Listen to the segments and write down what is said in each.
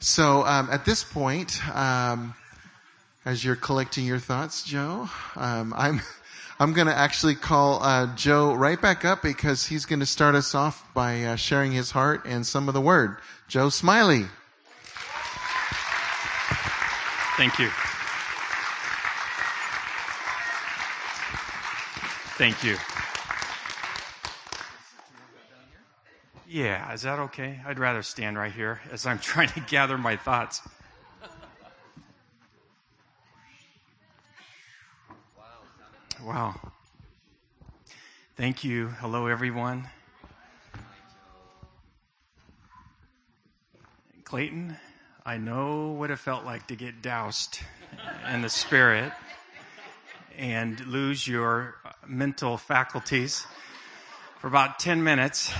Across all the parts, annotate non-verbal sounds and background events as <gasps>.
So um, at this point, um, as you're collecting your thoughts, Joe, um, I'm <laughs> I'm going to actually call uh, Joe right back up because he's going to start us off by uh, sharing his heart and some of the word. Joe Smylie. Thank you. Thank you. Yeah, is that okay? I'd rather stand right here as I'm <laughs> trying to gather my thoughts. Wow. Thank you. Hello, everyone. Clayton, I know what it felt like to get doused in the spirit and lose your mental faculties for about 10 minutes.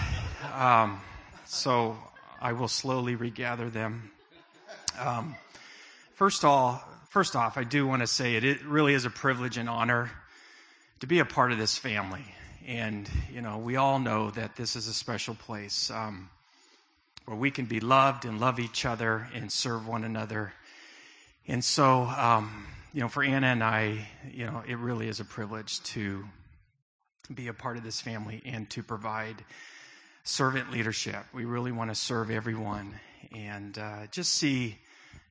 Um, so I will slowly regather them. Um, first all, first off, I do want to say it, it really is a privilege and honor to be a part of this family. And, you know, we all know that this is a special place um, where we can be loved and love each other and serve one another. And so, um, you know, for Anna and I, you know, it really is a privilege to be a part of this family and to provide servant leadership. We really want to serve everyone and uh, just see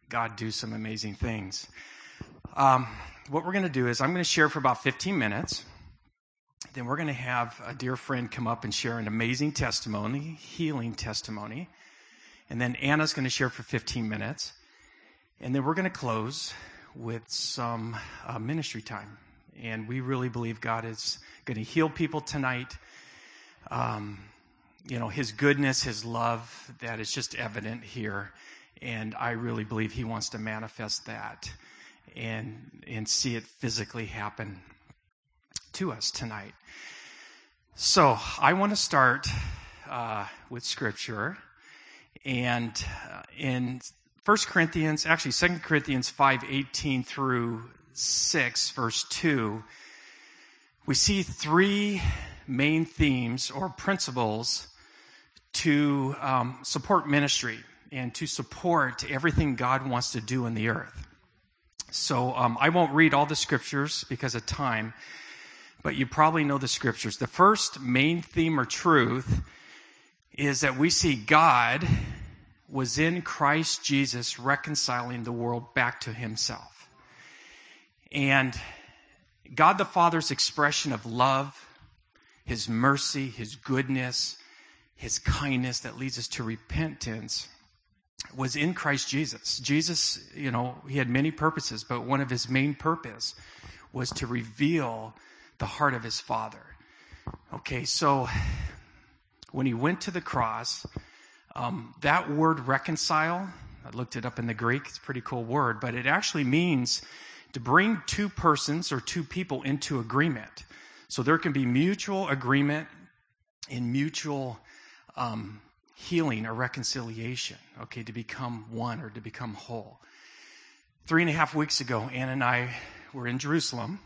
God do some amazing things. Um, what we're going to do is I'm going to share for about 15 minutes. Then we're going to have a dear friend come up and share an amazing testimony, healing testimony. And then Anna's going to share for 15 minutes. And then we're going to close with some uh, ministry time. And we really believe God is going to heal people tonight. Um, you know, His goodness, His love, that is just evident here. And I really believe He wants to manifest that and, and see it physically happen to us tonight. So I want to start uh, with scripture. And uh, in 1 Corinthians, actually 2 Corinthians 5, 18 through 6, verse 2, we see three main themes or principles to um, support ministry and to support everything God wants to do in the earth. So um, I won't read all the scriptures because of time, but you probably know the scriptures. The first main theme or truth is that we see God was in Christ Jesus reconciling the world back to himself. And God the Father's expression of love, his mercy, his goodness, his kindness that leads us to repentance was in Christ Jesus. Jesus, you know, he had many purposes, but one of his main purpose was to reveal the heart of his Father. Okay, so when he went to the cross, um, that word reconcile, I looked it up in the Greek, it's a pretty cool word, but it actually means to bring two persons or two people into agreement. So there can be mutual agreement and mutual um, healing or reconciliation, okay, to become one or to become whole. Three and a half weeks ago, Ann and I were in Jerusalem,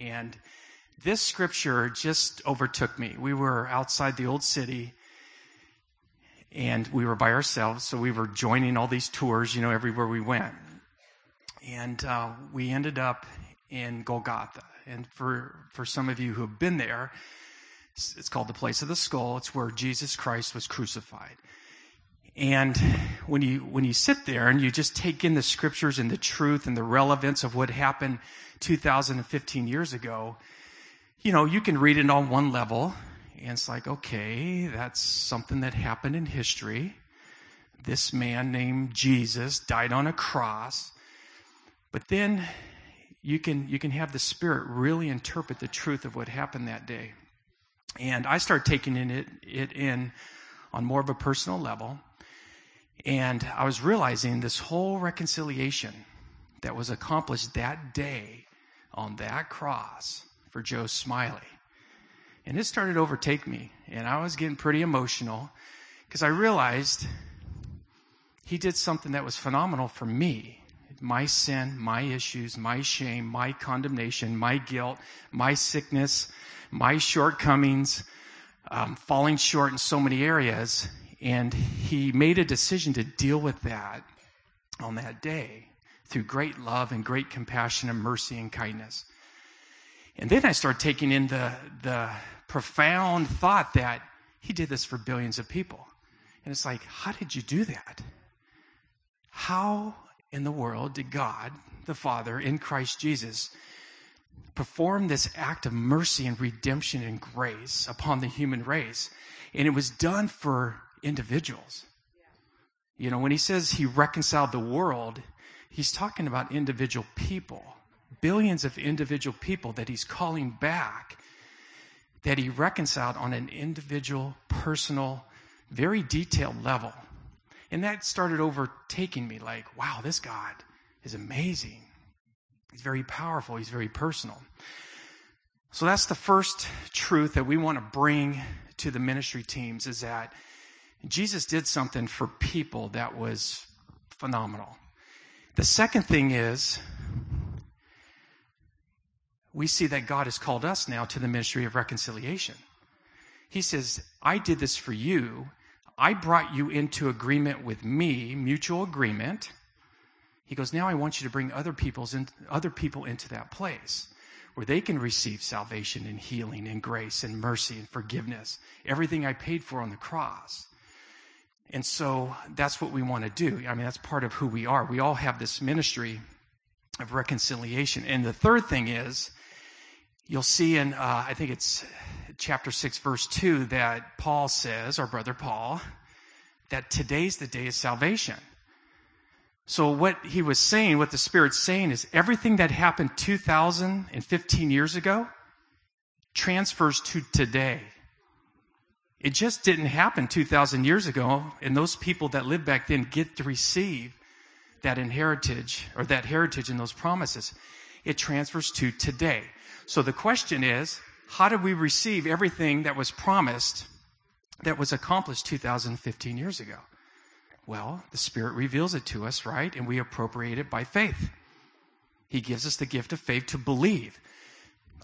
and this scripture just overtook me. We were outside the old city, and we were by ourselves, so we were joining all these tours, you know, everywhere we went. And uh, we ended up in Golgotha. And for, for some of you who have been there, it's called the place of the skull. It's where Jesus Christ was crucified. And when you, when you sit there and you just take in the scriptures and the truth and the relevance of what happened 2015 years ago, you know, you can read it on one level and it's like, okay, that's something that happened in history. This man named Jesus died on a cross. But then you can, you can have the Spirit really interpret the truth of what happened that day. And I started taking it, it in on more of a personal level. And I was realizing this whole reconciliation that was accomplished that day on that cross for Joe Smylie. And it started to overtake me. And I was getting pretty emotional because I realized he did something that was phenomenal for me. My sin, my issues, my shame, my condemnation, my guilt, my sickness, my shortcomings, um, falling short in so many areas. And he made a decision to deal with that on that day through great love and great compassion and mercy and kindness. And then I start taking in the, the profound thought that he did this for billions of people. And it's like, how did you do that? How in the world did God, the Father, in Christ Jesus, perform this act of mercy and redemption and grace upon the human race? And it was done for individuals. You know, when he says he reconciled the world, he's talking about individual people, billions of individual people that he's calling back, that he reconciled on an individual, personal, very detailed level. And that started overtaking me like, wow, this God is amazing. He's very powerful. He's very personal. So that's the first truth that we want to bring to the ministry teams is that Jesus did something for people that was phenomenal. The second thing is we see that God has called us now to the ministry of reconciliation. He says, I did this for you. I brought you into agreement with me, mutual agreement. He goes, now I want you to bring other people's in, other people into that place where they can receive salvation and healing and grace and mercy and forgiveness. Everything I paid for on the cross. And so that's what we want to do. I mean, that's part of who we are. We all have this ministry of reconciliation. And the third thing is, you'll see in, uh, I think it's chapter 6, verse 2, that Paul says, our brother Paul, that today's the day of salvation. So what he was saying, what the Spirit's saying is everything that happened 2015 years ago transfers to today. It just didn't happen 2,000 years ago, and those people that lived back then get to receive that inheritance or that heritage and those promises. It transfers to today. So the question is, how did we receive everything that was promised that was accomplished 2015 years ago? Well, the Spirit reveals it to us, right? And we appropriate it by faith. He gives us the gift of faith to believe.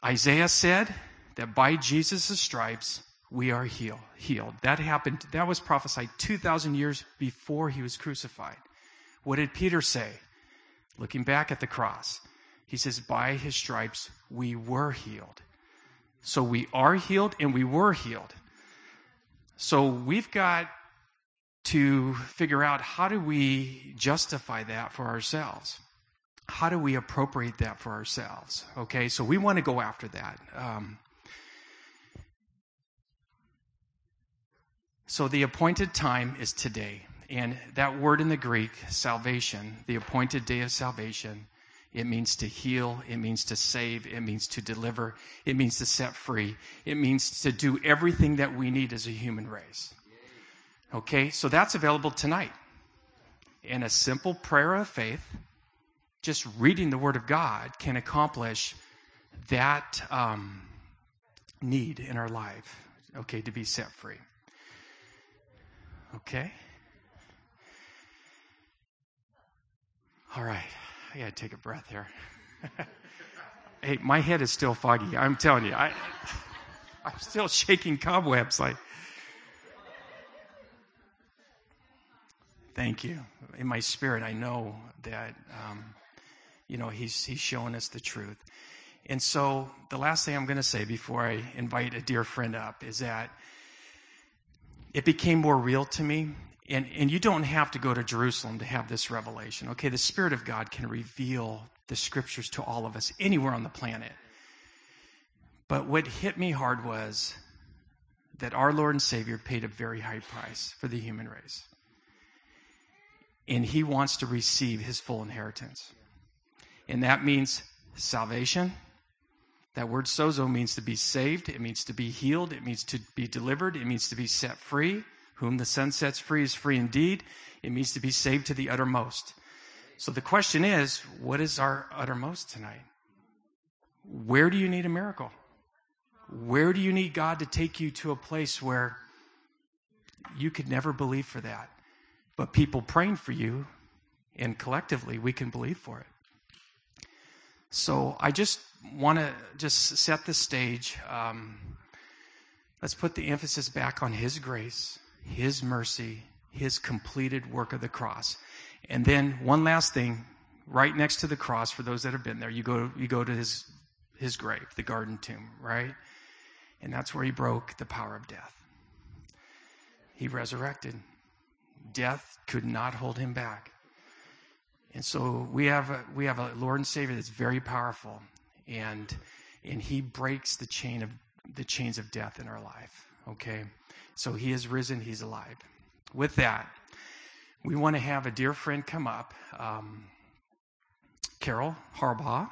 Isaiah said that by Jesus' stripes, we are healed. Healed. That happened, that was prophesied 2,000 years before he was crucified. What did Peter say? Looking back at the cross, he says, by his stripes we were healed. So we are healed and we were healed. So we've got to figure out how do we justify that for ourselves? How do we appropriate that for ourselves? Okay, so we want to go after that. Um, So the appointed time is today. And that word in the Greek, salvation, the appointed day of salvation, it means to heal. It means to save. It means to deliver. It means to set free. It means to do everything that we need as a human race. Okay, so that's available tonight. And a simple prayer of faith, just reading the Word of God, can accomplish that um, need in our life, okay, to be set free. Okay? All right. I got to take a breath here. hey, my head is still foggy. I'm telling you. I, I'm still shaking cobwebs like. Thank you. In my spirit, I know that, um, you know, he's, he's showing us the truth. And so the last thing I'm going to say before I invite a dear friend up is that it became more real to me. And, and you don't have to go to Jerusalem to have this revelation. Okay, the Spirit of God can reveal the scriptures to all of us anywhere on the planet. But what hit me hard was that our Lord and Savior paid a very high price for the human race. And He wants to receive His full inheritance. And that means salvation, that word sozo means to be saved. It means to be healed. It means to be delivered. It means to be set free. Whom the Son sets free is free indeed. It means to be saved to the uttermost. So the question is, what is our uttermost tonight? Where do you need a miracle? Where do you need God to take you to a place where you could never believe for that? But people praying for you, and collectively we can believe for it. So I just want to just set the stage. Um, let's put the emphasis back on His grace, His mercy, His completed work of the cross. And then one last thing, right next to the cross, for those that have been there, you go, you go to his, his grave, the garden tomb, right? And that's where he broke the power of death. He resurrected. Death could not hold him back. And so we have a, we have a Lord and Savior that's very powerful, and and He breaks the chain of the chains of death in our life. Okay, so He is risen. He's alive. With that, we want to have a dear friend come up, um, Carol Harbaugh.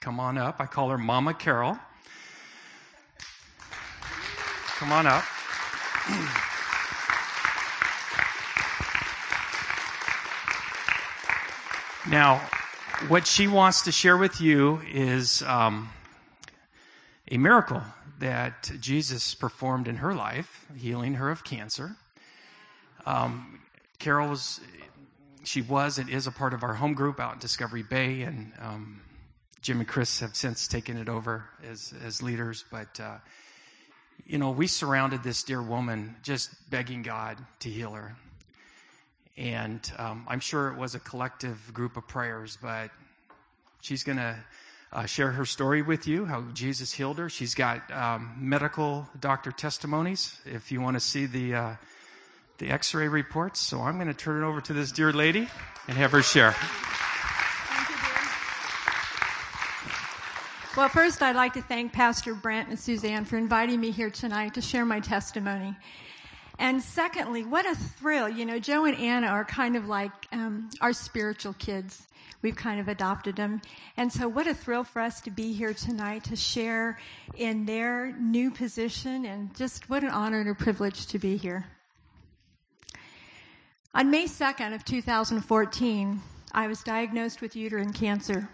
Come on up. I call her Mama Carol. Come on up. Now, what she wants to share with you is um, a miracle that Jesus performed in her life, healing her of cancer. Um, Carol was, she was and is a part of our home group out in Discovery Bay, and um, Jim and Chris have since taken it over as as leaders. But uh, you know, we surrounded this dear woman, just begging God to heal her. And um, I'm sure it was a collective group of prayers, but she's to uh, share her story with you, how Jesus healed her. She's got um, medical doctor testimonies if you want to see the, uh, the x ray reports. So I'm going to turn it over to this dear lady and have her share. Well, first, I'd like to thank Pastor Brent and Suzanne for inviting me here tonight to share my testimony. And secondly, what a thrill. You know, Joe and Anna are kind of like um, our spiritual kids. We've kind of adopted them. And so what a thrill for us to be here tonight to share in their new position and just what an honor and a privilege to be here. On May 2nd of 2014, I was diagnosed with uterine cancer.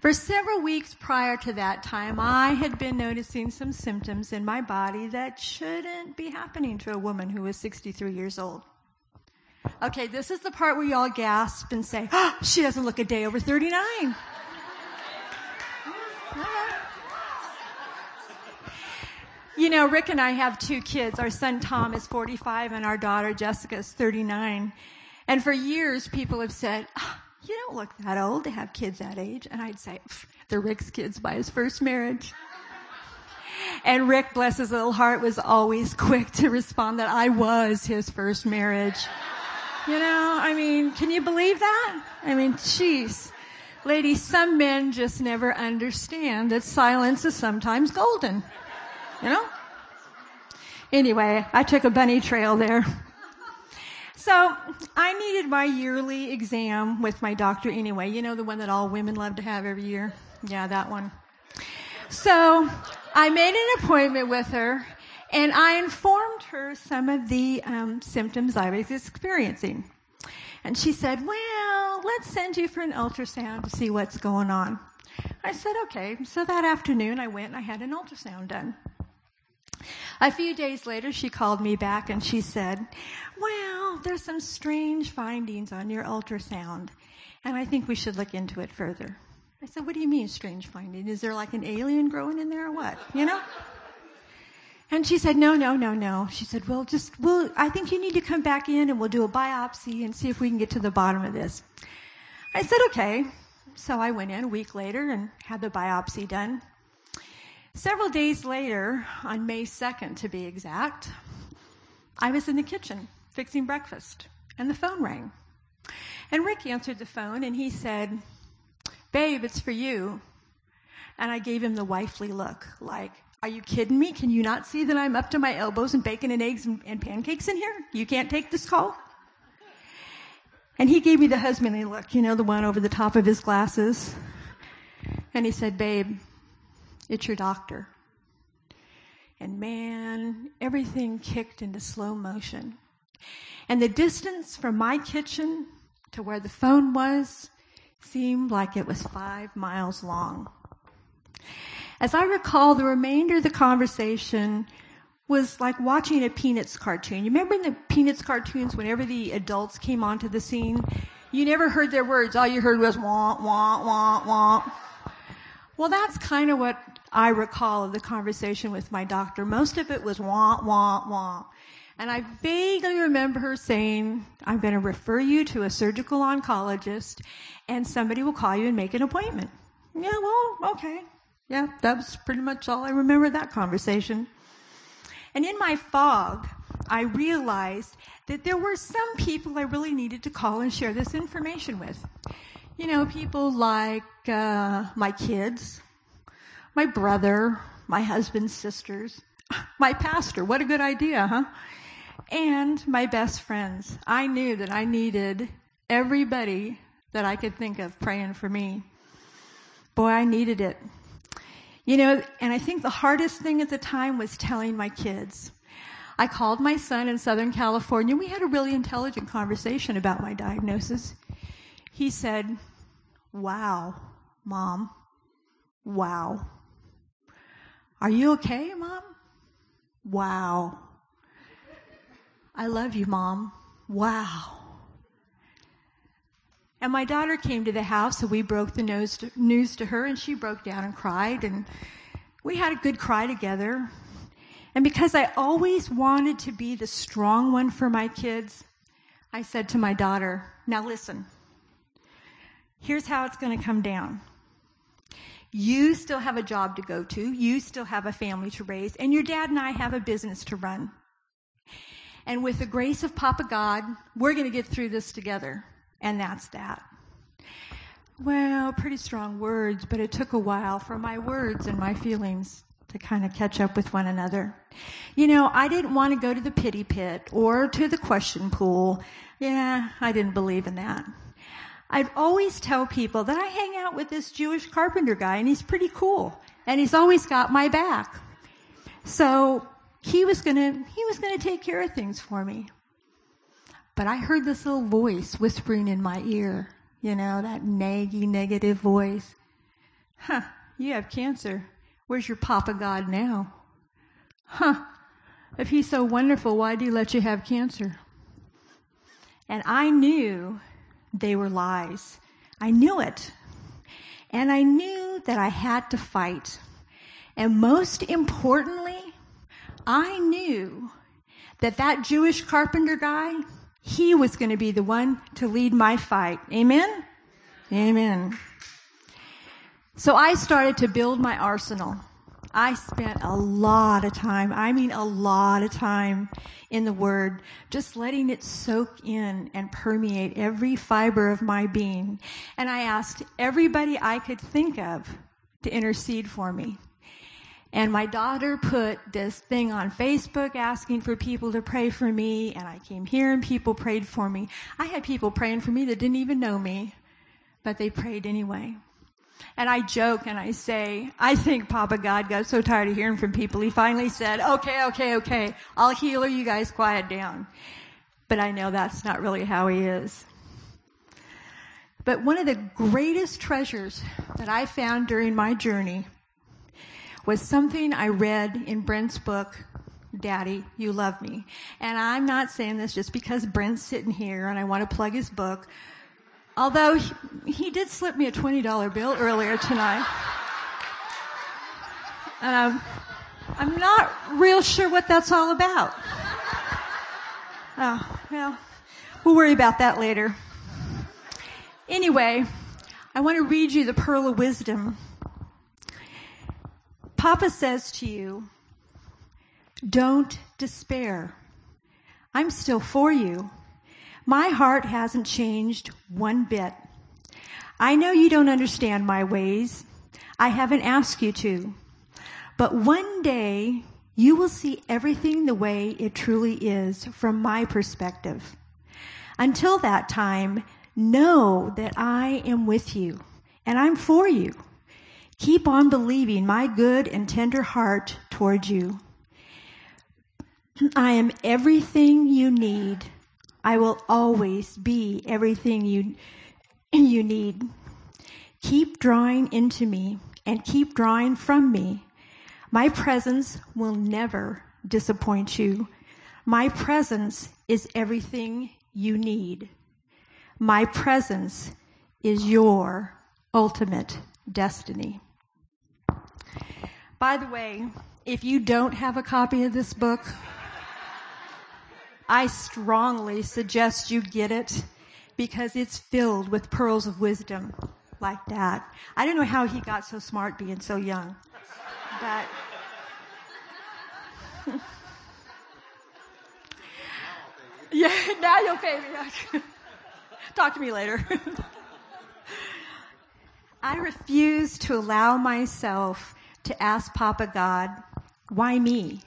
For several weeks prior to that time, I had been noticing some symptoms in my body that shouldn't be happening to a woman who was 63 years old. Okay, this is the part where y'all gasp and say, oh, she doesn't look a day over 39. You know, Rick and I have two kids. Our son Tom is 45 and our daughter Jessica is 39. And for years people have said, oh, you don't look that old to have kids that age. And I'd say, they're Rick's kids by his first marriage. And Rick, bless his little heart, was always quick to respond that I was his first marriage. You know, I mean, can you believe that? I mean, jeez. Ladies, some men just never understand that silence is sometimes golden. You know? Anyway, I took a bunny trail there. So I needed my yearly exam with my doctor anyway. You know the one that all women love to have every year? Yeah, that one. So I made an appointment with her and I informed her some of the um, symptoms I was experiencing. And she said, well, let's send you for an ultrasound to see what's going on. I said, okay. So that afternoon I went and I had an ultrasound done. A few days later, she called me back and she said, well, there's some strange findings on your ultrasound, and I think we should look into it further. I said, what do you mean strange finding? Is there like an alien growing in there or what? You know? And she said, no, no, no, no. She said, well, just, well, I think you need to come back in and we'll do a biopsy and see if we can get to the bottom of this. I said, okay. So I went in a week later and had the biopsy done. Several days later, on May 2nd to be exact, I was in the kitchen fixing breakfast and the phone rang. And Rick answered the phone and he said, Babe, it's for you. And I gave him the wifely look, like, are you kidding me? Can you not see that I'm up to my elbows in bacon and eggs and, and pancakes in here? You can't take this call? And he gave me the husbandly look, you know, the one over the top of his glasses. And he said, Babe, it's your doctor. And man, everything kicked into slow motion. And the distance from my kitchen to where the phone was seemed like it was five miles long. As I recall, the remainder of the conversation was like watching a Peanuts cartoon. You remember in the Peanuts cartoons, whenever the adults came onto the scene, you never heard their words. All you heard was wah, wah, wah, wah. Well, that's kind of what I recall of the conversation with my doctor. Most of it was wah, wah, wah. And I vaguely remember her saying, I'm going to refer you to a surgical oncologist and somebody will call you and make an appointment. Yeah, well, okay. Yeah, that was pretty much all I remember that conversation. And in my fog, I realized that there were some people I really needed to call and share this information with. You know, people like uh, my kids, my brother, my husband's sisters, <sighs> my pastor. What a good idea, huh? And my best friends. I knew that I needed everybody that I could think of praying for me. Boy, I needed it. You know, and I think the hardest thing at the time was telling my kids. I called my son in Southern California. We had a really intelligent conversation about my diagnosis. He said, Wow, mom. Wow. Are you okay, mom? Wow. I love you, mom. Wow. And my daughter came to the house and we broke the news to her and she broke down and cried and we had a good cry together. And because I always wanted to be the strong one for my kids, I said to my daughter, now listen, here's how it's going to come down. You still have a job to go to. You still have a family to raise. And your dad and I have a business to run. And with the grace of Papa God, we're going to get through this together. And that's that. Well, pretty strong words, but it took a while for my words and my feelings to kind of catch up with one another. You know, I didn't want to go to the pity pit or to the question pool. Yeah, I didn't believe in that. I'd always tell people that I hang out with this Jewish carpenter guy and he's pretty cool and he's always got my back. So he was gonna, he was gonna take care of things for me. But I heard this little voice whispering in my ear, you know, that naggy negative voice. Huh, you have cancer. Where's your Papa God now? Huh, if he's so wonderful, why did he let you have cancer? And I knew they were lies. I knew it. And I knew that I had to fight. And most importantly, I knew that that Jewish carpenter guy, he was going to be the one to lead my fight. Amen? Amen. So I started to build my arsenal. I spent a lot of time, I mean a lot of time in the Word, just letting it soak in and permeate every fiber of my being. And I asked everybody I could think of to intercede for me. And my daughter put this thing on Facebook asking for people to pray for me, and I came here and people prayed for me. I had people praying for me that didn't even know me, but they prayed anyway. And I joke and I say, I think Papa God got so tired of hearing from people, he finally said, okay, okay, okay, I'll heal her, you guys quiet down. But I know that's not really how he is. But one of the greatest treasures that I found during my journey was something I read in Brent's book, Daddy, You Love Me. And I'm not saying this just because Brent's sitting here and I want to plug his book. Although he, he did slip me a $20 bill earlier tonight. And I'm, I'm not real sure what that's all about. Oh, well, we'll worry about that later. Anyway, I want to read you the pearl of wisdom. Papa says to you, don't despair. I'm still for you. My heart hasn't changed one bit. I know you don't understand my ways. I haven't asked you to. But one day you will see everything the way it truly is from my perspective. Until that time, know that I am with you and I'm for you. Keep on believing my good and tender heart toward you. I am everything you need I will always be everything you, you need. Keep drawing into me and keep drawing from me. My presence will never disappoint you. My presence is everything you need. My presence is your ultimate destiny. By the way, if you don't have a copy of this book, I strongly suggest you get it because it's filled with pearls of wisdom like that. I don't know how he got so smart being so young, but. <laughs> yeah, now you'll pay me. <laughs> Talk to me later. <laughs> I refuse to allow myself to ask Papa God, why me?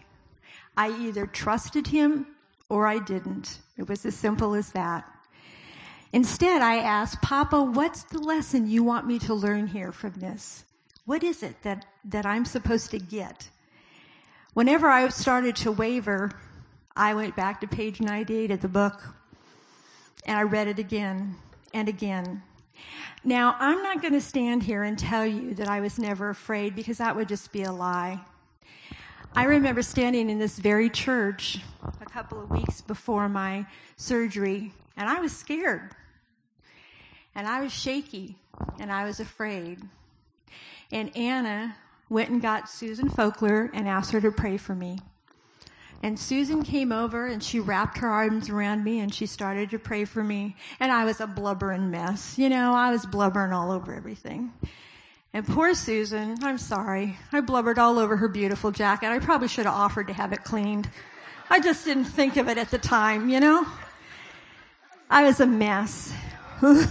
I either trusted him or I didn't. It was as simple as that. Instead, I asked, Papa, what's the lesson you want me to learn here from this? What is it that, that I'm supposed to get? Whenever I started to waver, I went back to page 98 of the book and I read it again and again. Now, I'm not going to stand here and tell you that I was never afraid because that would just be a lie. I remember standing in this very church a couple of weeks before my surgery and I was scared. And I was shaky and I was afraid. And Anna went and got Susan Folkler and asked her to pray for me. And Susan came over and she wrapped her arms around me and she started to pray for me. And I was a blubbering mess. You know, I was blubbering all over everything. And poor Susan, I'm sorry. I blubbered all over her beautiful jacket. I probably should have offered to have it cleaned. I just didn't think of it at the time, you know? I was a mess. <laughs> but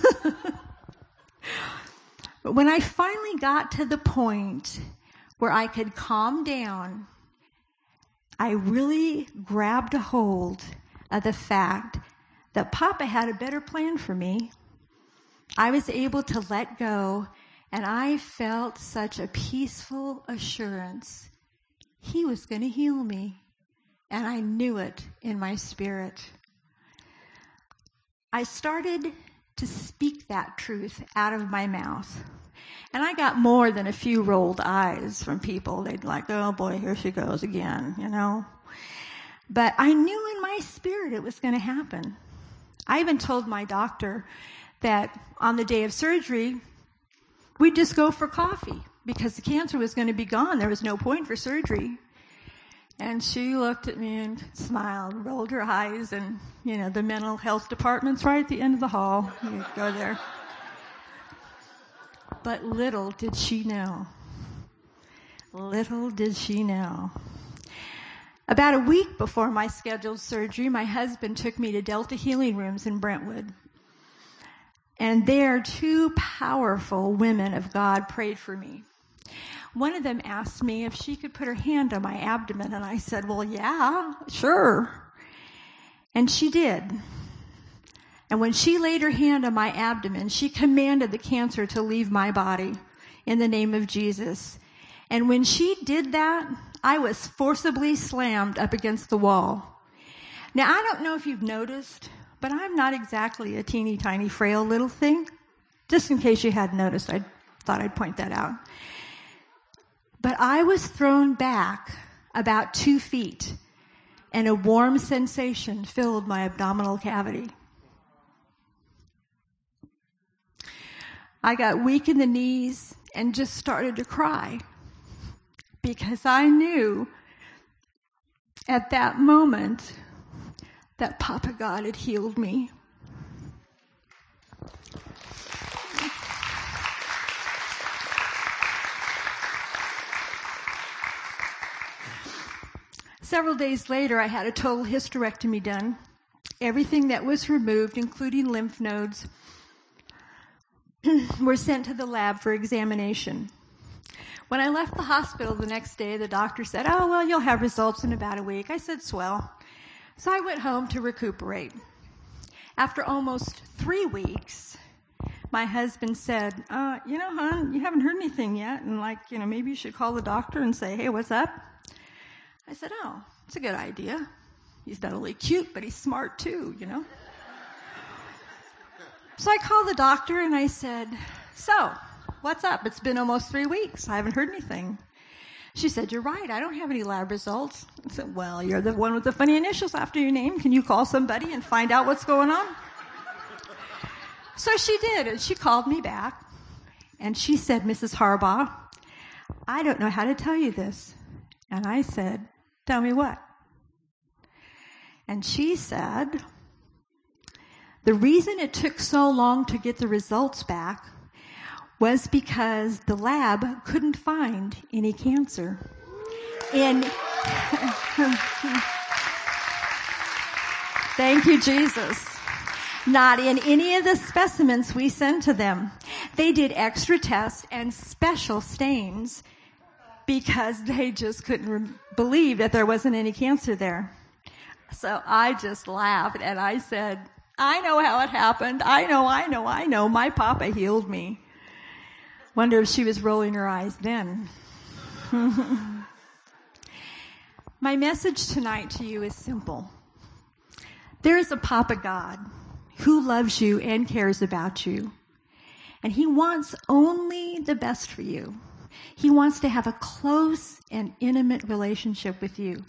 when I finally got to the point where I could calm down, I really grabbed a hold of the fact that Papa had a better plan for me. I was able to let go and I felt such a peaceful assurance. He was going to heal me. And I knew it in my spirit. I started to speak that truth out of my mouth. And I got more than a few rolled eyes from people. They'd like, oh boy, here she goes again, you know. But I knew in my spirit it was going to happen. I even told my doctor that on the day of surgery, we'd just go for coffee because the cancer was going to be gone. There was no point for surgery. And she looked at me and smiled, rolled her eyes, and, you know, the mental health department's right at the end of the hall. You go there. But little did she know. Little did she know. About a week before my scheduled surgery, my husband took me to Delta Healing Rooms in Brentwood. And there, two powerful women of God prayed for me. One of them asked me if she could put her hand on my abdomen, and I said, Well, yeah, sure. And she did. And when she laid her hand on my abdomen, she commanded the cancer to leave my body in the name of Jesus. And when she did that, I was forcibly slammed up against the wall. Now, I don't know if you've noticed, but I'm not exactly a teeny tiny frail little thing. Just in case you hadn't noticed, I thought I'd point that out. But I was thrown back about two feet and a warm sensation filled my abdominal cavity. I got weak in the knees and just started to cry because I knew at that moment that Papa God had healed me. Several days later, I had a total hysterectomy done. Everything that was removed, including lymph nodes, <laughs> were sent to the lab for examination. When I left the hospital the next day, the doctor said, Oh, well, you'll have results in about a week. I said, Swell. So I went home to recuperate. After almost three weeks, my husband said, uh, You know, hon, you haven't heard anything yet. And, like, you know, maybe you should call the doctor and say, Hey, what's up? I said, Oh, it's a good idea. He's not only cute, but he's smart too, you know? So I called the doctor and I said, So, what's up? It's been almost three weeks. I haven't heard anything. She said, You're right. I don't have any lab results. I said, Well, you're the one with the funny initials after your name. Can you call somebody and find out what's going on? So she did, and she called me back. And she said, Mrs. Harbaugh, I don't know how to tell you this. And I said, Tell me what? And she said, the reason it took so long to get the results back was because the lab couldn't find any cancer. In <laughs> Thank you, Jesus. Not in any of the specimens we sent to them. They did extra tests and special stains because they just couldn't re- believe that there wasn't any cancer there. So I just laughed and I said, I know how it happened. I know, I know, I know. My papa healed me. Wonder if she was rolling her eyes then. <laughs> My message tonight to you is simple. There is a Papa God who loves you and cares about you. And he wants only the best for you. He wants to have a close and intimate relationship with you.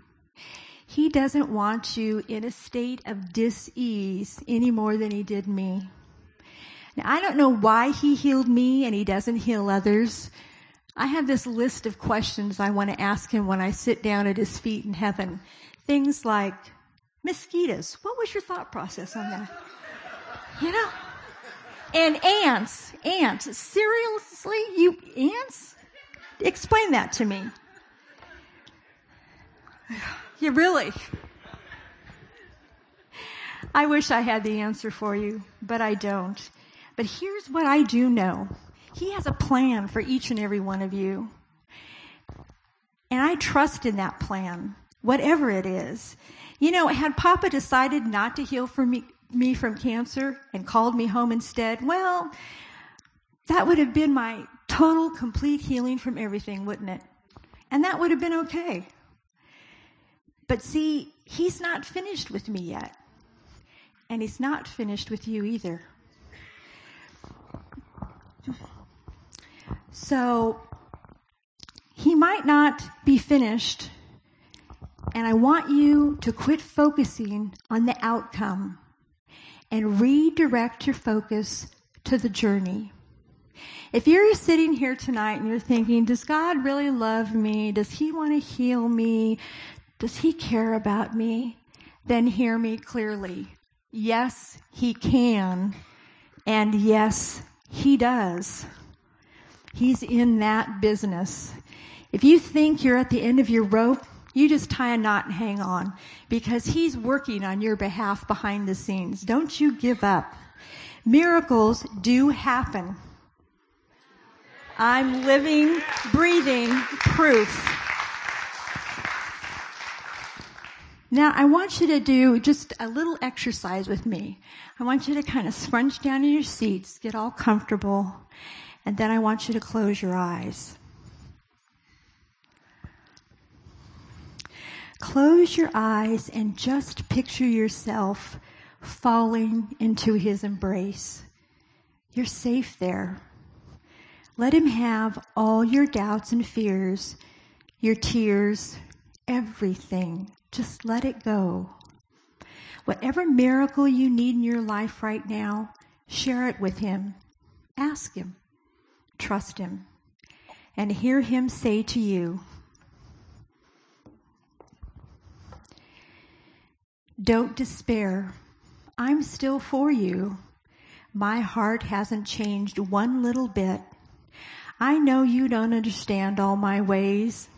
He doesn't want you in a state of dis-ease any more than he did me. Now, I don't know why he healed me and he doesn't heal others. I have this list of questions I want to ask him when I sit down at his feet in heaven. Things like, mosquitoes, what was your thought process on that? You know? And ants, ants, seriously, you ants? Explain that to me. You really? I wish I had the answer for you, but I don't. But here's what I do know. He has a plan for each and every one of you. And I trust in that plan, whatever it is. You know, had Papa decided not to heal for me, me from cancer and called me home instead, well, that would have been my total, complete healing from everything, wouldn't it? And that would have been okay. But see, he's not finished with me yet. And he's not finished with you either. So, he might not be finished. And I want you to quit focusing on the outcome and redirect your focus to the journey. If you're sitting here tonight and you're thinking, does God really love me? Does he want to heal me? Does he care about me? Then hear me clearly. Yes, he can. And yes, he does. He's in that business. If you think you're at the end of your rope, you just tie a knot and hang on because he's working on your behalf behind the scenes. Don't you give up. Miracles do happen. I'm living, breathing proof. Now I want you to do just a little exercise with me. I want you to kind of scrunch down in your seats, get all comfortable, and then I want you to close your eyes. Close your eyes and just picture yourself falling into his embrace. You're safe there. Let him have all your doubts and fears, your tears, everything. Just let it go. Whatever miracle you need in your life right now, share it with Him. Ask Him. Trust Him. And hear Him say to you, Don't despair. I'm still for you. My heart hasn't changed one little bit. I know you don't understand all my ways.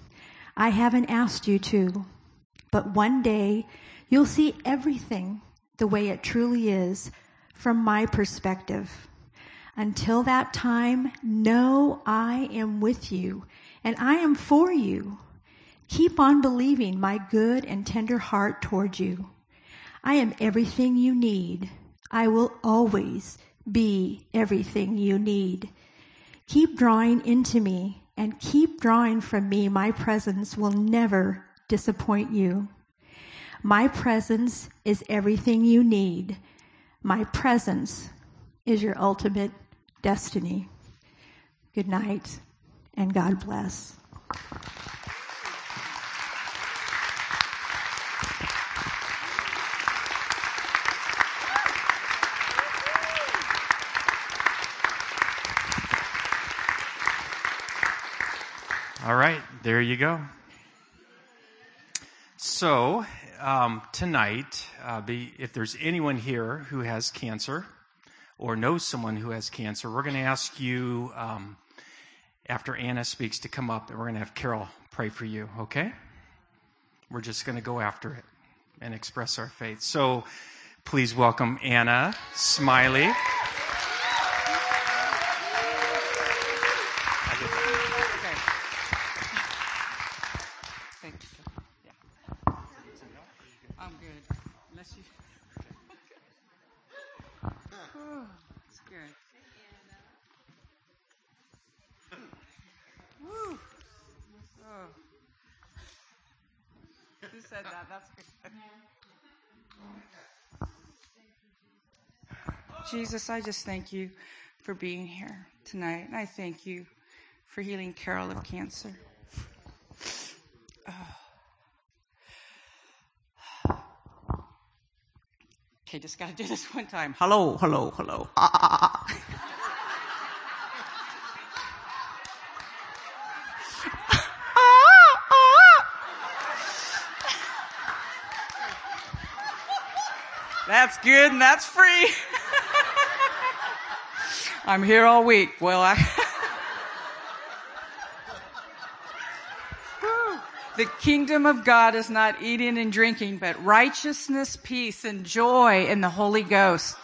I haven't asked you to. But one day you'll see everything the way it truly is from my perspective. Until that time, know I am with you and I am for you. Keep on believing my good and tender heart toward you. I am everything you need. I will always be everything you need. Keep drawing into me and keep drawing from me. My presence will never disappoint you. My presence is everything you need. My presence is your ultimate destiny. Good night and God bless. All right, there you go. So, um, tonight, uh, be, if there's anyone here who has cancer or knows someone who has cancer, we're going to ask you um, after Anna speaks to come up, and we're going to have Carol pray for you. Okay? We're just going to go after it and express our faith. So, please welcome Anna Smylie. Jesus, I just thank you for being here tonight. And I thank you for healing Carol of cancer. Oh. <sighs> Okay, just got to do this one time. Hello, hello, hello. Ah, ah, ah. That's good and that's free. <laughs> I'm here all week. Well, I. <laughs> the kingdom of God is not eating and drinking, but righteousness, peace, and joy in the Holy Ghost.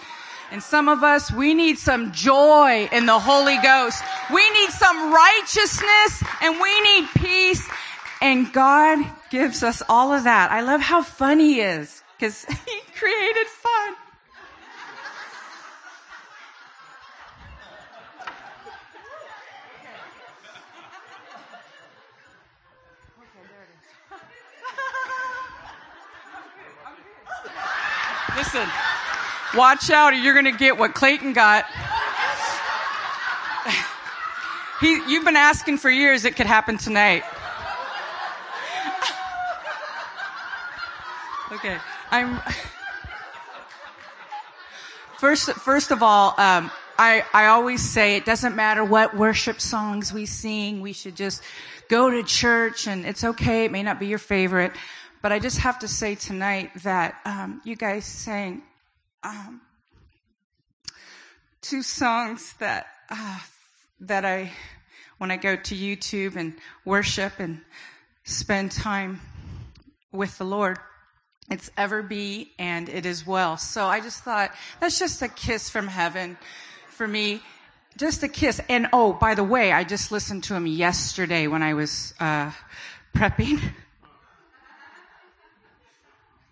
And some of us, we need some joy in the Holy Ghost. We need some righteousness and we need peace. And God gives us all of that. I love how fun He is because <laughs> He created fun. Listen, watch out or you're going to get what Clayton got. he, you've been asking for years it could happen tonight. okay, I'm. First, first of all, um, I, I always say it doesn't matter what worship songs we sing. We should just go to church and it's okay. It may not be your favorite. But I just have to say tonight that um, you guys sang um, two songs that uh, that I, when I go to YouTube and worship and spend time with the Lord, it's ever be and it is well. So I just thought that's just a kiss from heaven for me. Just a kiss. And oh, by the way, I just listened to him yesterday when I was uh, prepping. <laughs>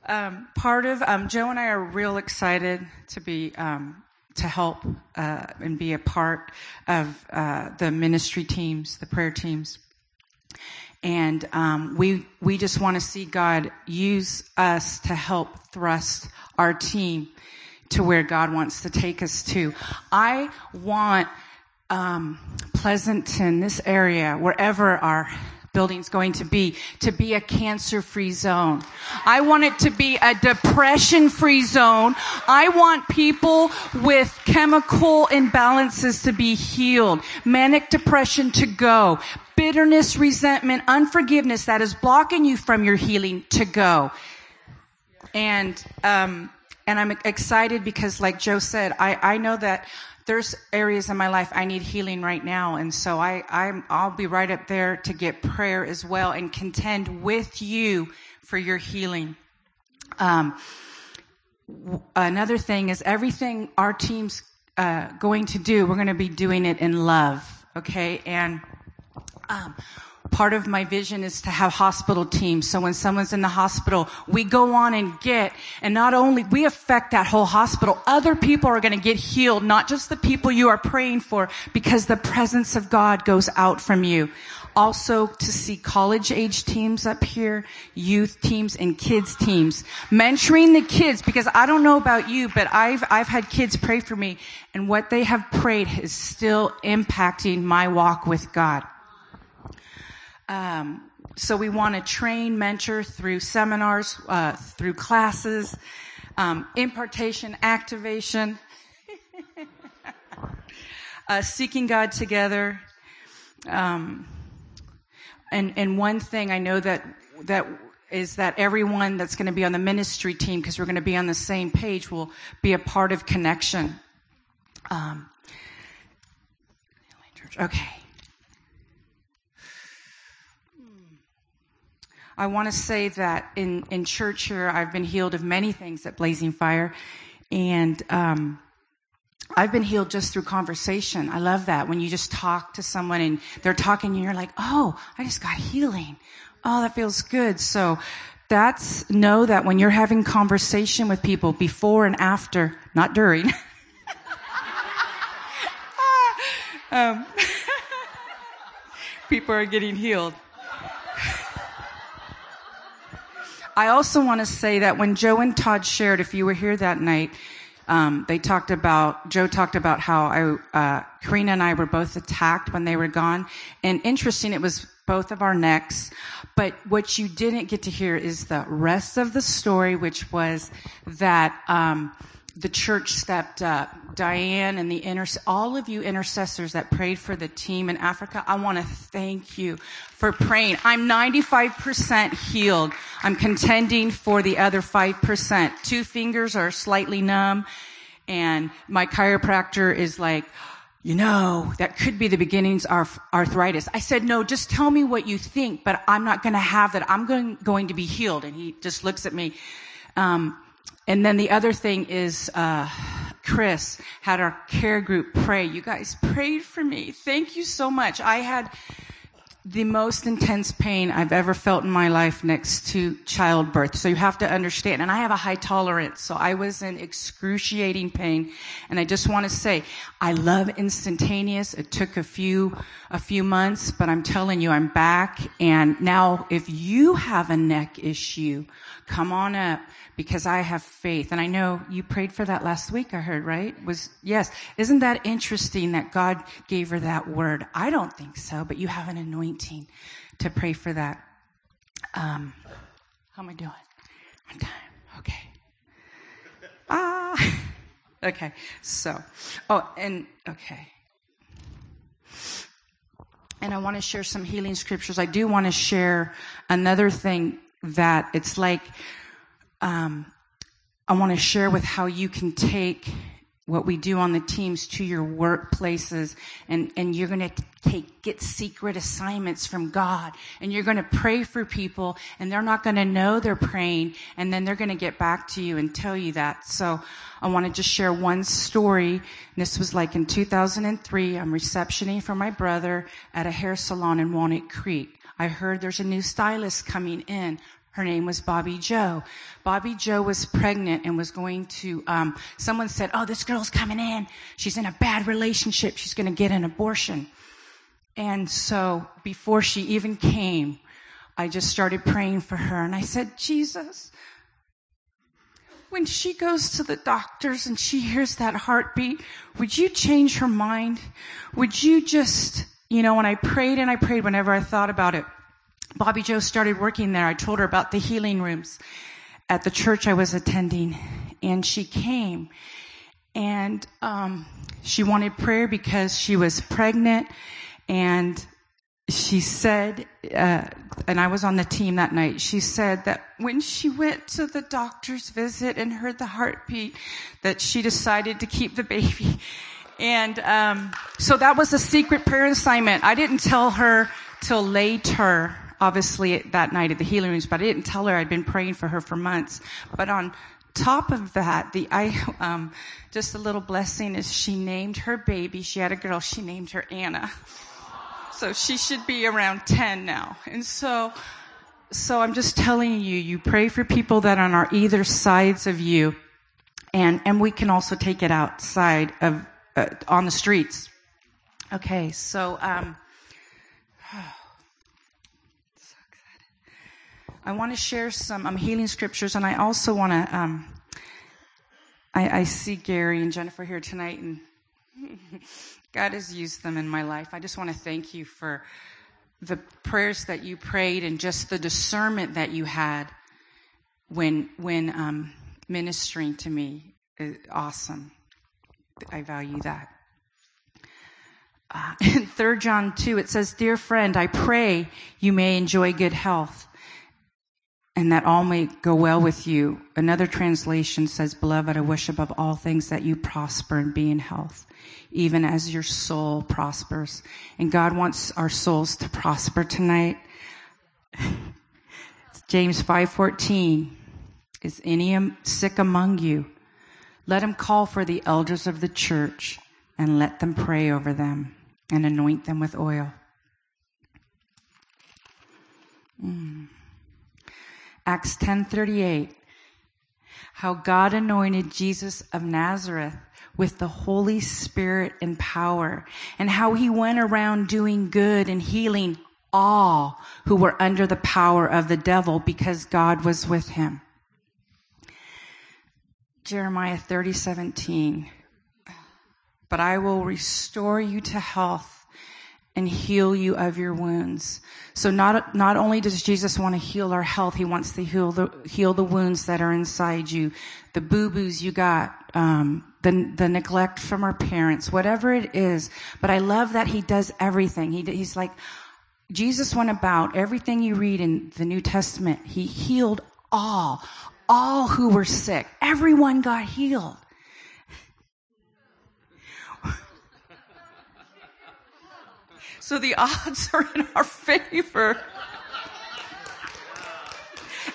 Um, part of um, Joe and I are real excited to be um, to help uh, and be a part of uh, the ministry teams, the prayer teams, and um, we we just want to see God use us to help thrust our team to where God wants to take us to. I want um, Pleasanton, this area, wherever our building's going to be, to be a cancer free zone. I want it to be a depression free zone. I want people with chemical imbalances to be healed, manic depression to go, bitterness, resentment, unforgiveness that is blocking you from your healing to go. And, um, and I'm excited because like Joe said, I, I know that there's areas in my life I need healing right now. And so I, I'm, I'll be right up there to get prayer as well and contend with you for your healing. Um, another thing is everything our team's uh, going to do, we're going to be doing it in love. Okay. And, um, part of my vision is to have hospital teams. So when someone's in the hospital, we go on and get, and not only we affect that whole hospital, other people are going to get healed, not just the people you are praying for, because the presence of God goes out from you. Also to see college age teams up here, youth teams and kids teams. Mentoring the kids, because I don't know about you, but I've, I've had kids pray for me and what they have prayed is still impacting my walk with God. Um, so we want to train, mentor through seminars, uh, through classes, um, impartation, activation, <laughs> uh, seeking God together. Um, and and one thing I know that that is that everyone that's going to be on the ministry team, because we're going to be on the same page, will be a part of connection. Um, okay. I want to say that in, in church here, I've been healed of many things at Blazing Fire. And, um, I've been healed just through conversation. I love that when you just talk to someone and they're talking and you're like, oh, I just got healing. Oh, that feels good. So that's know that when you're having conversation with people before and after, not during. <laughs> um, <laughs> people are getting healed. I also want to say that when Joe and Todd shared, if you were here that night, um, they talked about Joe talked about how I, uh, Karina and I were both attacked when they were gone, and interesting, it was both of our necks. But what you didn't get to hear is the rest of the story, which was that. Um, the church stepped up. Diane and the inter- all of you intercessors that prayed for the team in Africa, I want to thank you for praying. I'm 95% healed. I'm contending for the other 5%. Two fingers are slightly numb and my chiropractor is like, you know, that could be the beginnings of arthritis. I said, no, just tell me what you think, but I'm not going to have that. I'm going, going to be healed. And he just looks at me. Um, and then the other thing is, uh, Chris had our care group pray. You guys prayed for me. Thank you so much. I had the most intense pain I've ever felt in my life next to childbirth. So you have to understand. And I have a high tolerance. So I was in excruciating pain. And I just want to say, I love instantaneous. It took a few, a few months, but I'm telling you, I'm back. And now if you have a neck issue, come on up because I have faith. And I know you prayed for that last week, I heard, right? Was, yes. Isn't that interesting that God gave her that word? I don't think so, but you have an anointing to pray for that. Um, how am I doing? On time. Okay. Ah. <laughs> okay. So, oh, and, okay. And I want to share some healing scriptures. I do want to share another thing that it's like um, I want to share with how you can take what we do on the teams to your workplaces and, and you're going to take, get secret assignments from God and you're going to pray for people and they're not going to know they're praying and then they're going to get back to you and tell you that. So I want to just share one story. This was like in 2003. I'm receptioning for my brother at a hair salon in Walnut Creek. I heard there's a new stylist coming in. Her name was Bobby Joe. Bobby Joe was pregnant and was going to, um, someone said, oh, this girl's coming in. She's in a bad relationship. She's going to get an abortion. And so before she even came, I just started praying for her and I said, Jesus, when she goes to the doctors and she hears that heartbeat, would you change her mind? Would you just, you know, when I prayed and I prayed whenever I thought about it, Bobby Joe started working there. I told her about the healing rooms at the church I was attending, and she came. And um, she wanted prayer because she was pregnant, and she said, uh, and I was on the team that night. She said that when she went to the doctor's visit and heard the heartbeat, that she decided to keep the baby. <laughs> And um, so that was a secret prayer assignment. I didn't tell her till later obviously that night at the healing rooms, but I didn't tell her I'd been praying for her for months. But on top of that, the I um, just a little blessing is she named her baby. She had a girl. She named her Anna. So she should be around ten now. And so, so I'm just telling you, you pray for people that are on either sides of you, and and we can also take it outside of uh, on the streets. Okay, so um, <sighs> I want to share some um, healing scriptures, and I also want to. Um, I, I see Gary and Jennifer here tonight, and <laughs> God has used them in my life. I just want to thank you for the prayers that you prayed and just the discernment that you had when when um, ministering to me. Awesome. I value that. Uh, <laughs> in 3 John 2, it says, Dear friend, I pray you may enjoy good health and that all may go well with you. Another translation says, beloved, I wish above all things that you prosper and be in health, even as your soul prospers. And God wants our souls to prosper tonight. <laughs> James 5:14 Is any sick among you? Let him call for the elders of the church and let them pray over them and anoint them with oil. Mm. Acts 10:38 How God anointed Jesus of Nazareth with the Holy Spirit and power and how he went around doing good and healing all who were under the power of the devil because God was with him. Jeremiah 30:17 But I will restore you to health and heal you of your wounds. So not, not only does Jesus want to heal our health, he wants to heal the, heal the wounds that are inside you, the boo-boos you got, um, the, the neglect from our parents, whatever it is. But I love that he does everything. He, he's like, Jesus went about everything you read in the New Testament. He healed all, all who were sick. Everyone got healed. So the odds are in our favor.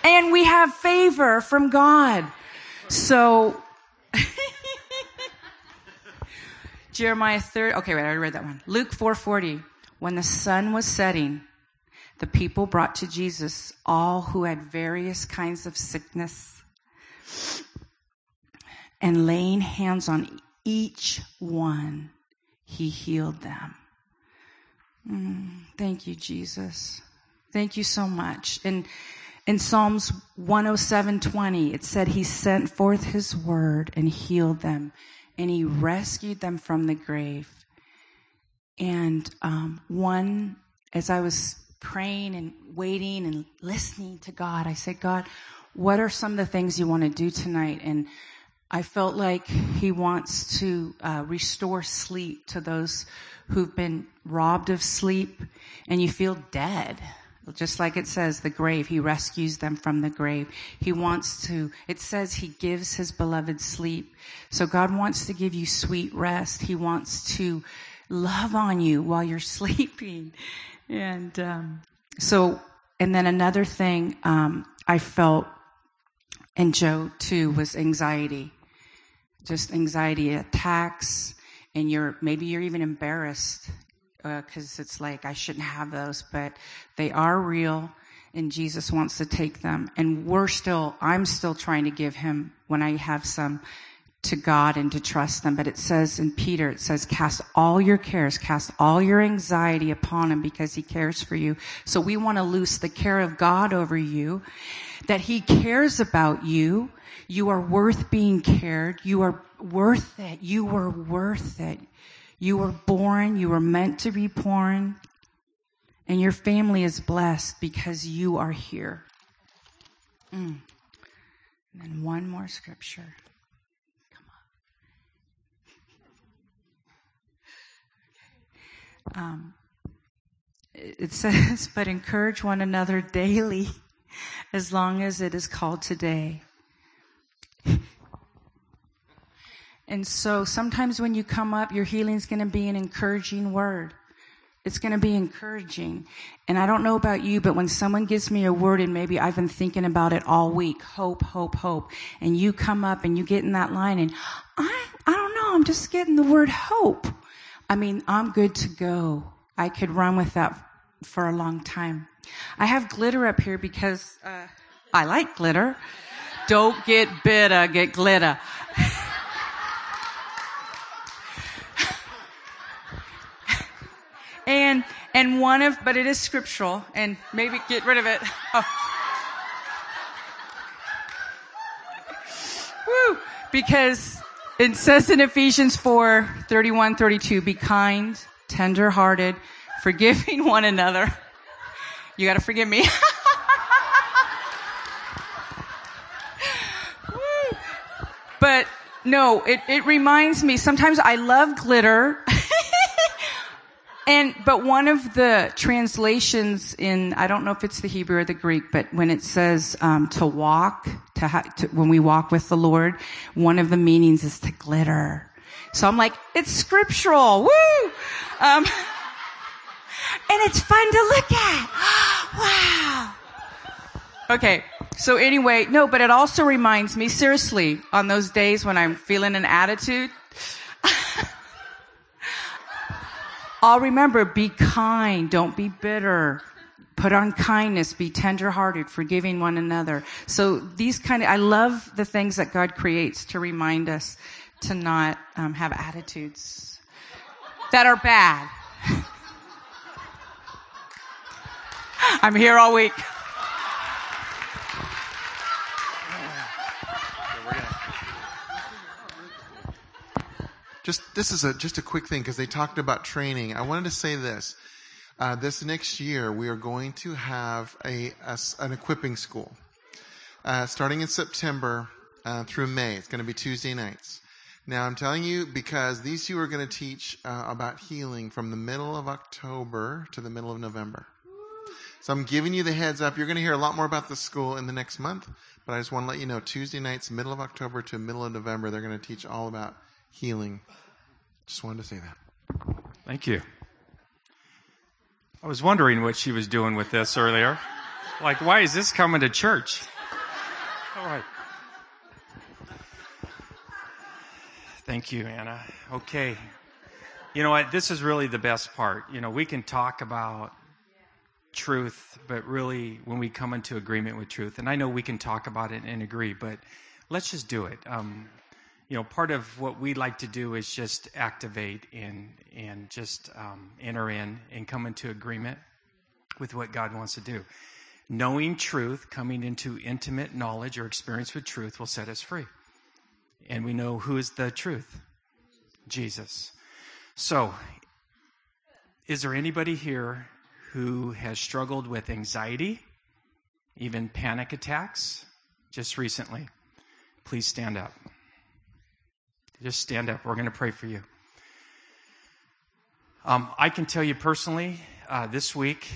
And we have favor from God. So, <laughs> Jeremiah 3, okay, wait, I already read that one. Luke 440. When the sun was setting, the people brought to Jesus all who had various kinds of sickness and laying hands on each one, he healed them. Mm, thank you, Jesus. Thank you so much. And in Psalms 107:20, it said he sent forth his word and healed them, and he rescued them from the grave. And um, one, as I was praying and waiting and listening to God, I said, God, what are some of the things you want to do tonight? And I felt like he wants to uh, restore sleep to those who've been robbed of sleep and you feel dead. Just like it says, the grave, he rescues them from the grave. He wants to, it says he gives his beloved sleep. So God wants to give you sweet rest. He wants to love on you while you're <laughs> sleeping. And, um, so, and then another thing, um, I felt, and Joe too, was anxiety. Just anxiety attacks, and you're maybe you're even embarrassed because uh, it's like I shouldn't have those, but they are real and Jesus wants to take them. And we're still, I'm still trying to give him when I have some to God and to trust them. But it says in Peter, it says, cast all your cares, cast all your anxiety upon him because he cares for you. So we want to loose the care of God over you, that he cares about you. You are worth being cared. You are worth it. You were worth it. You were born. You were meant to be born. And your family is blessed because you are here. Mm. And then one more scripture. Come on. Um, it says, <laughs> but encourage one another daily as long as it is called today And so sometimes when you come up, your healing is going to be an encouraging word. It's going to be encouraging. And I don't know about you, but when someone gives me a word and maybe I've been thinking about it all week, hope, hope, hope, and you come up and you get in that line and I, I don't know, I'm just getting the word hope. I mean, I'm good to go. I could run with that for a long time. I have glitter up here because, uh, I like glitter. Don't get bitter, get glitter. <laughs> And, and one of, but it is scriptural and maybe get rid of it. Oh. Woo! Because it says in Ephesians 4, 31, 32, be kind, tender hearted, forgiving <laughs> one another. You gotta forgive me. <laughs> but no, it, it reminds me, sometimes I love glitter. <laughs> And, but one of the translations in, I don't know if it's the Hebrew or the Greek, but when it says, um, to walk, to, ha- to, when we walk with the Lord, one of the meanings is to glitter. So I'm like, it's scriptural. Woo! Um, <laughs> and it's fun to look at. <gasps> wow. Okay. So anyway, no, but it also reminds me, seriously, on those days when I'm feeling an attitude, <laughs> I'll remember, be kind, don't be bitter. Put on kindness, be tenderhearted, forgiving one another. So these kind of, I love the things that God creates to remind us to not um, have attitudes that are bad. <laughs> I'm here all week. Just this is a just a quick thing because they talked about training. I wanted to say this. Uh, this next year, we are going to have a, a an equipping school uh, starting in September uh, through May. It's going to be Tuesday nights. Now, I'm telling you because these two are going to teach uh, about healing from the middle of October to the middle of November. So I'm giving you the heads up. You're going to hear a lot more about the school in the next month, but I just want to let you know Tuesday nights, middle of October to middle of November, they're going to teach all about healing. Just wanted to say that. Thank you. I was wondering what she was doing with this earlier. Like, why is this coming to church? All right. Thank you, Anna. Okay. You know what? This is really the best part. You know, we can talk about truth, but really when we come into agreement with truth, and I know we can talk about it and agree, but let's just do it. Um, you know, part of what we like to do is just activate and and just um, enter in and come into agreement with what God wants to do. Knowing truth, coming into intimate knowledge or experience with truth, will set us free. And we know who is the truth, Jesus. So, is there anybody here who has struggled with anxiety, even panic attacks, just recently? Please stand up. Just stand up. We're going to pray for you. Um, I can tell you personally, uh, this week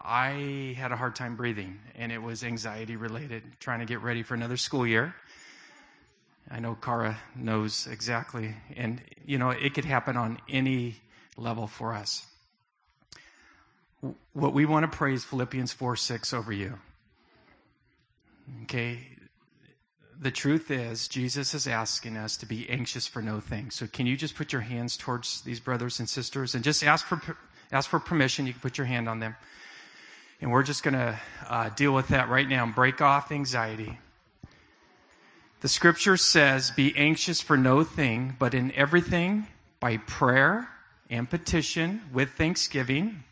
I had a hard time breathing, and it was anxiety related, trying to get ready for another school year. I know Kara knows exactly, and you know it could happen on any level for us. What we want to pray is Philippians 4 6 over you. Okay, the truth is, Jesus is asking us to be anxious for no thing. So can you just put your hands towards these brothers and sisters and just ask for, ask for permission? You can put your hand on them. And we're just going to uh, deal with that right now and break off anxiety. The scripture says, be anxious for no thing, but in everything by prayer and petition with thanksgiving,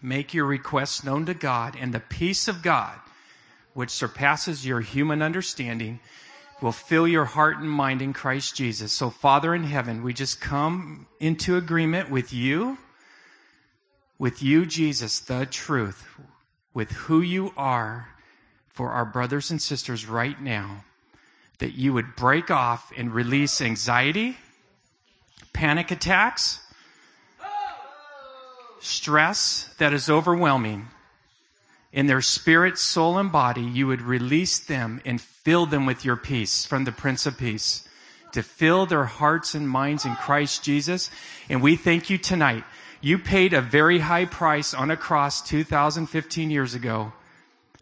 make your requests known to God and the peace of God which surpasses your human understanding, will fill your heart and mind in Christ Jesus. So, Father in heaven, we just come into agreement with you, with you, Jesus, the truth, with who you are for our brothers and sisters right now, that you would break off and release anxiety, panic attacks, stress that is overwhelming in their spirit, soul, and body, you would release them and fill them with your peace from the Prince of Peace to fill their hearts and minds in Christ Jesus. And we thank you tonight. You paid a very high price on a cross 2015 years ago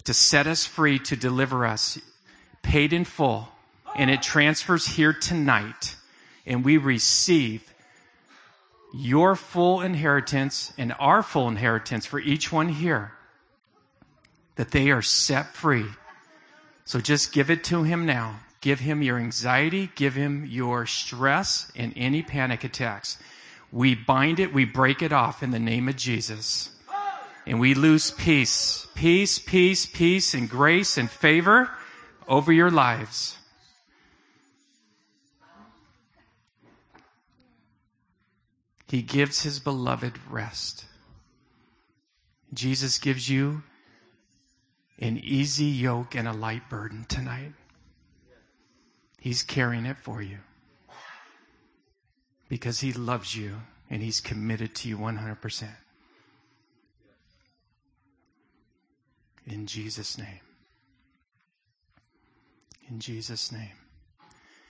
to set us free, to deliver us, paid in full. And it transfers here tonight. And we receive your full inheritance and our full inheritance for each one here that they are set free. So just give it to him now. Give him your anxiety, give him your stress and any panic attacks. We bind it, we break it off in the name of Jesus. And we lose peace, peace, peace, peace, and grace and favor over your lives. He gives his beloved rest. Jesus gives you an easy yoke and a light burden tonight. He's carrying it for you because he loves you and he's committed to you 100%. In Jesus' name. In Jesus' name.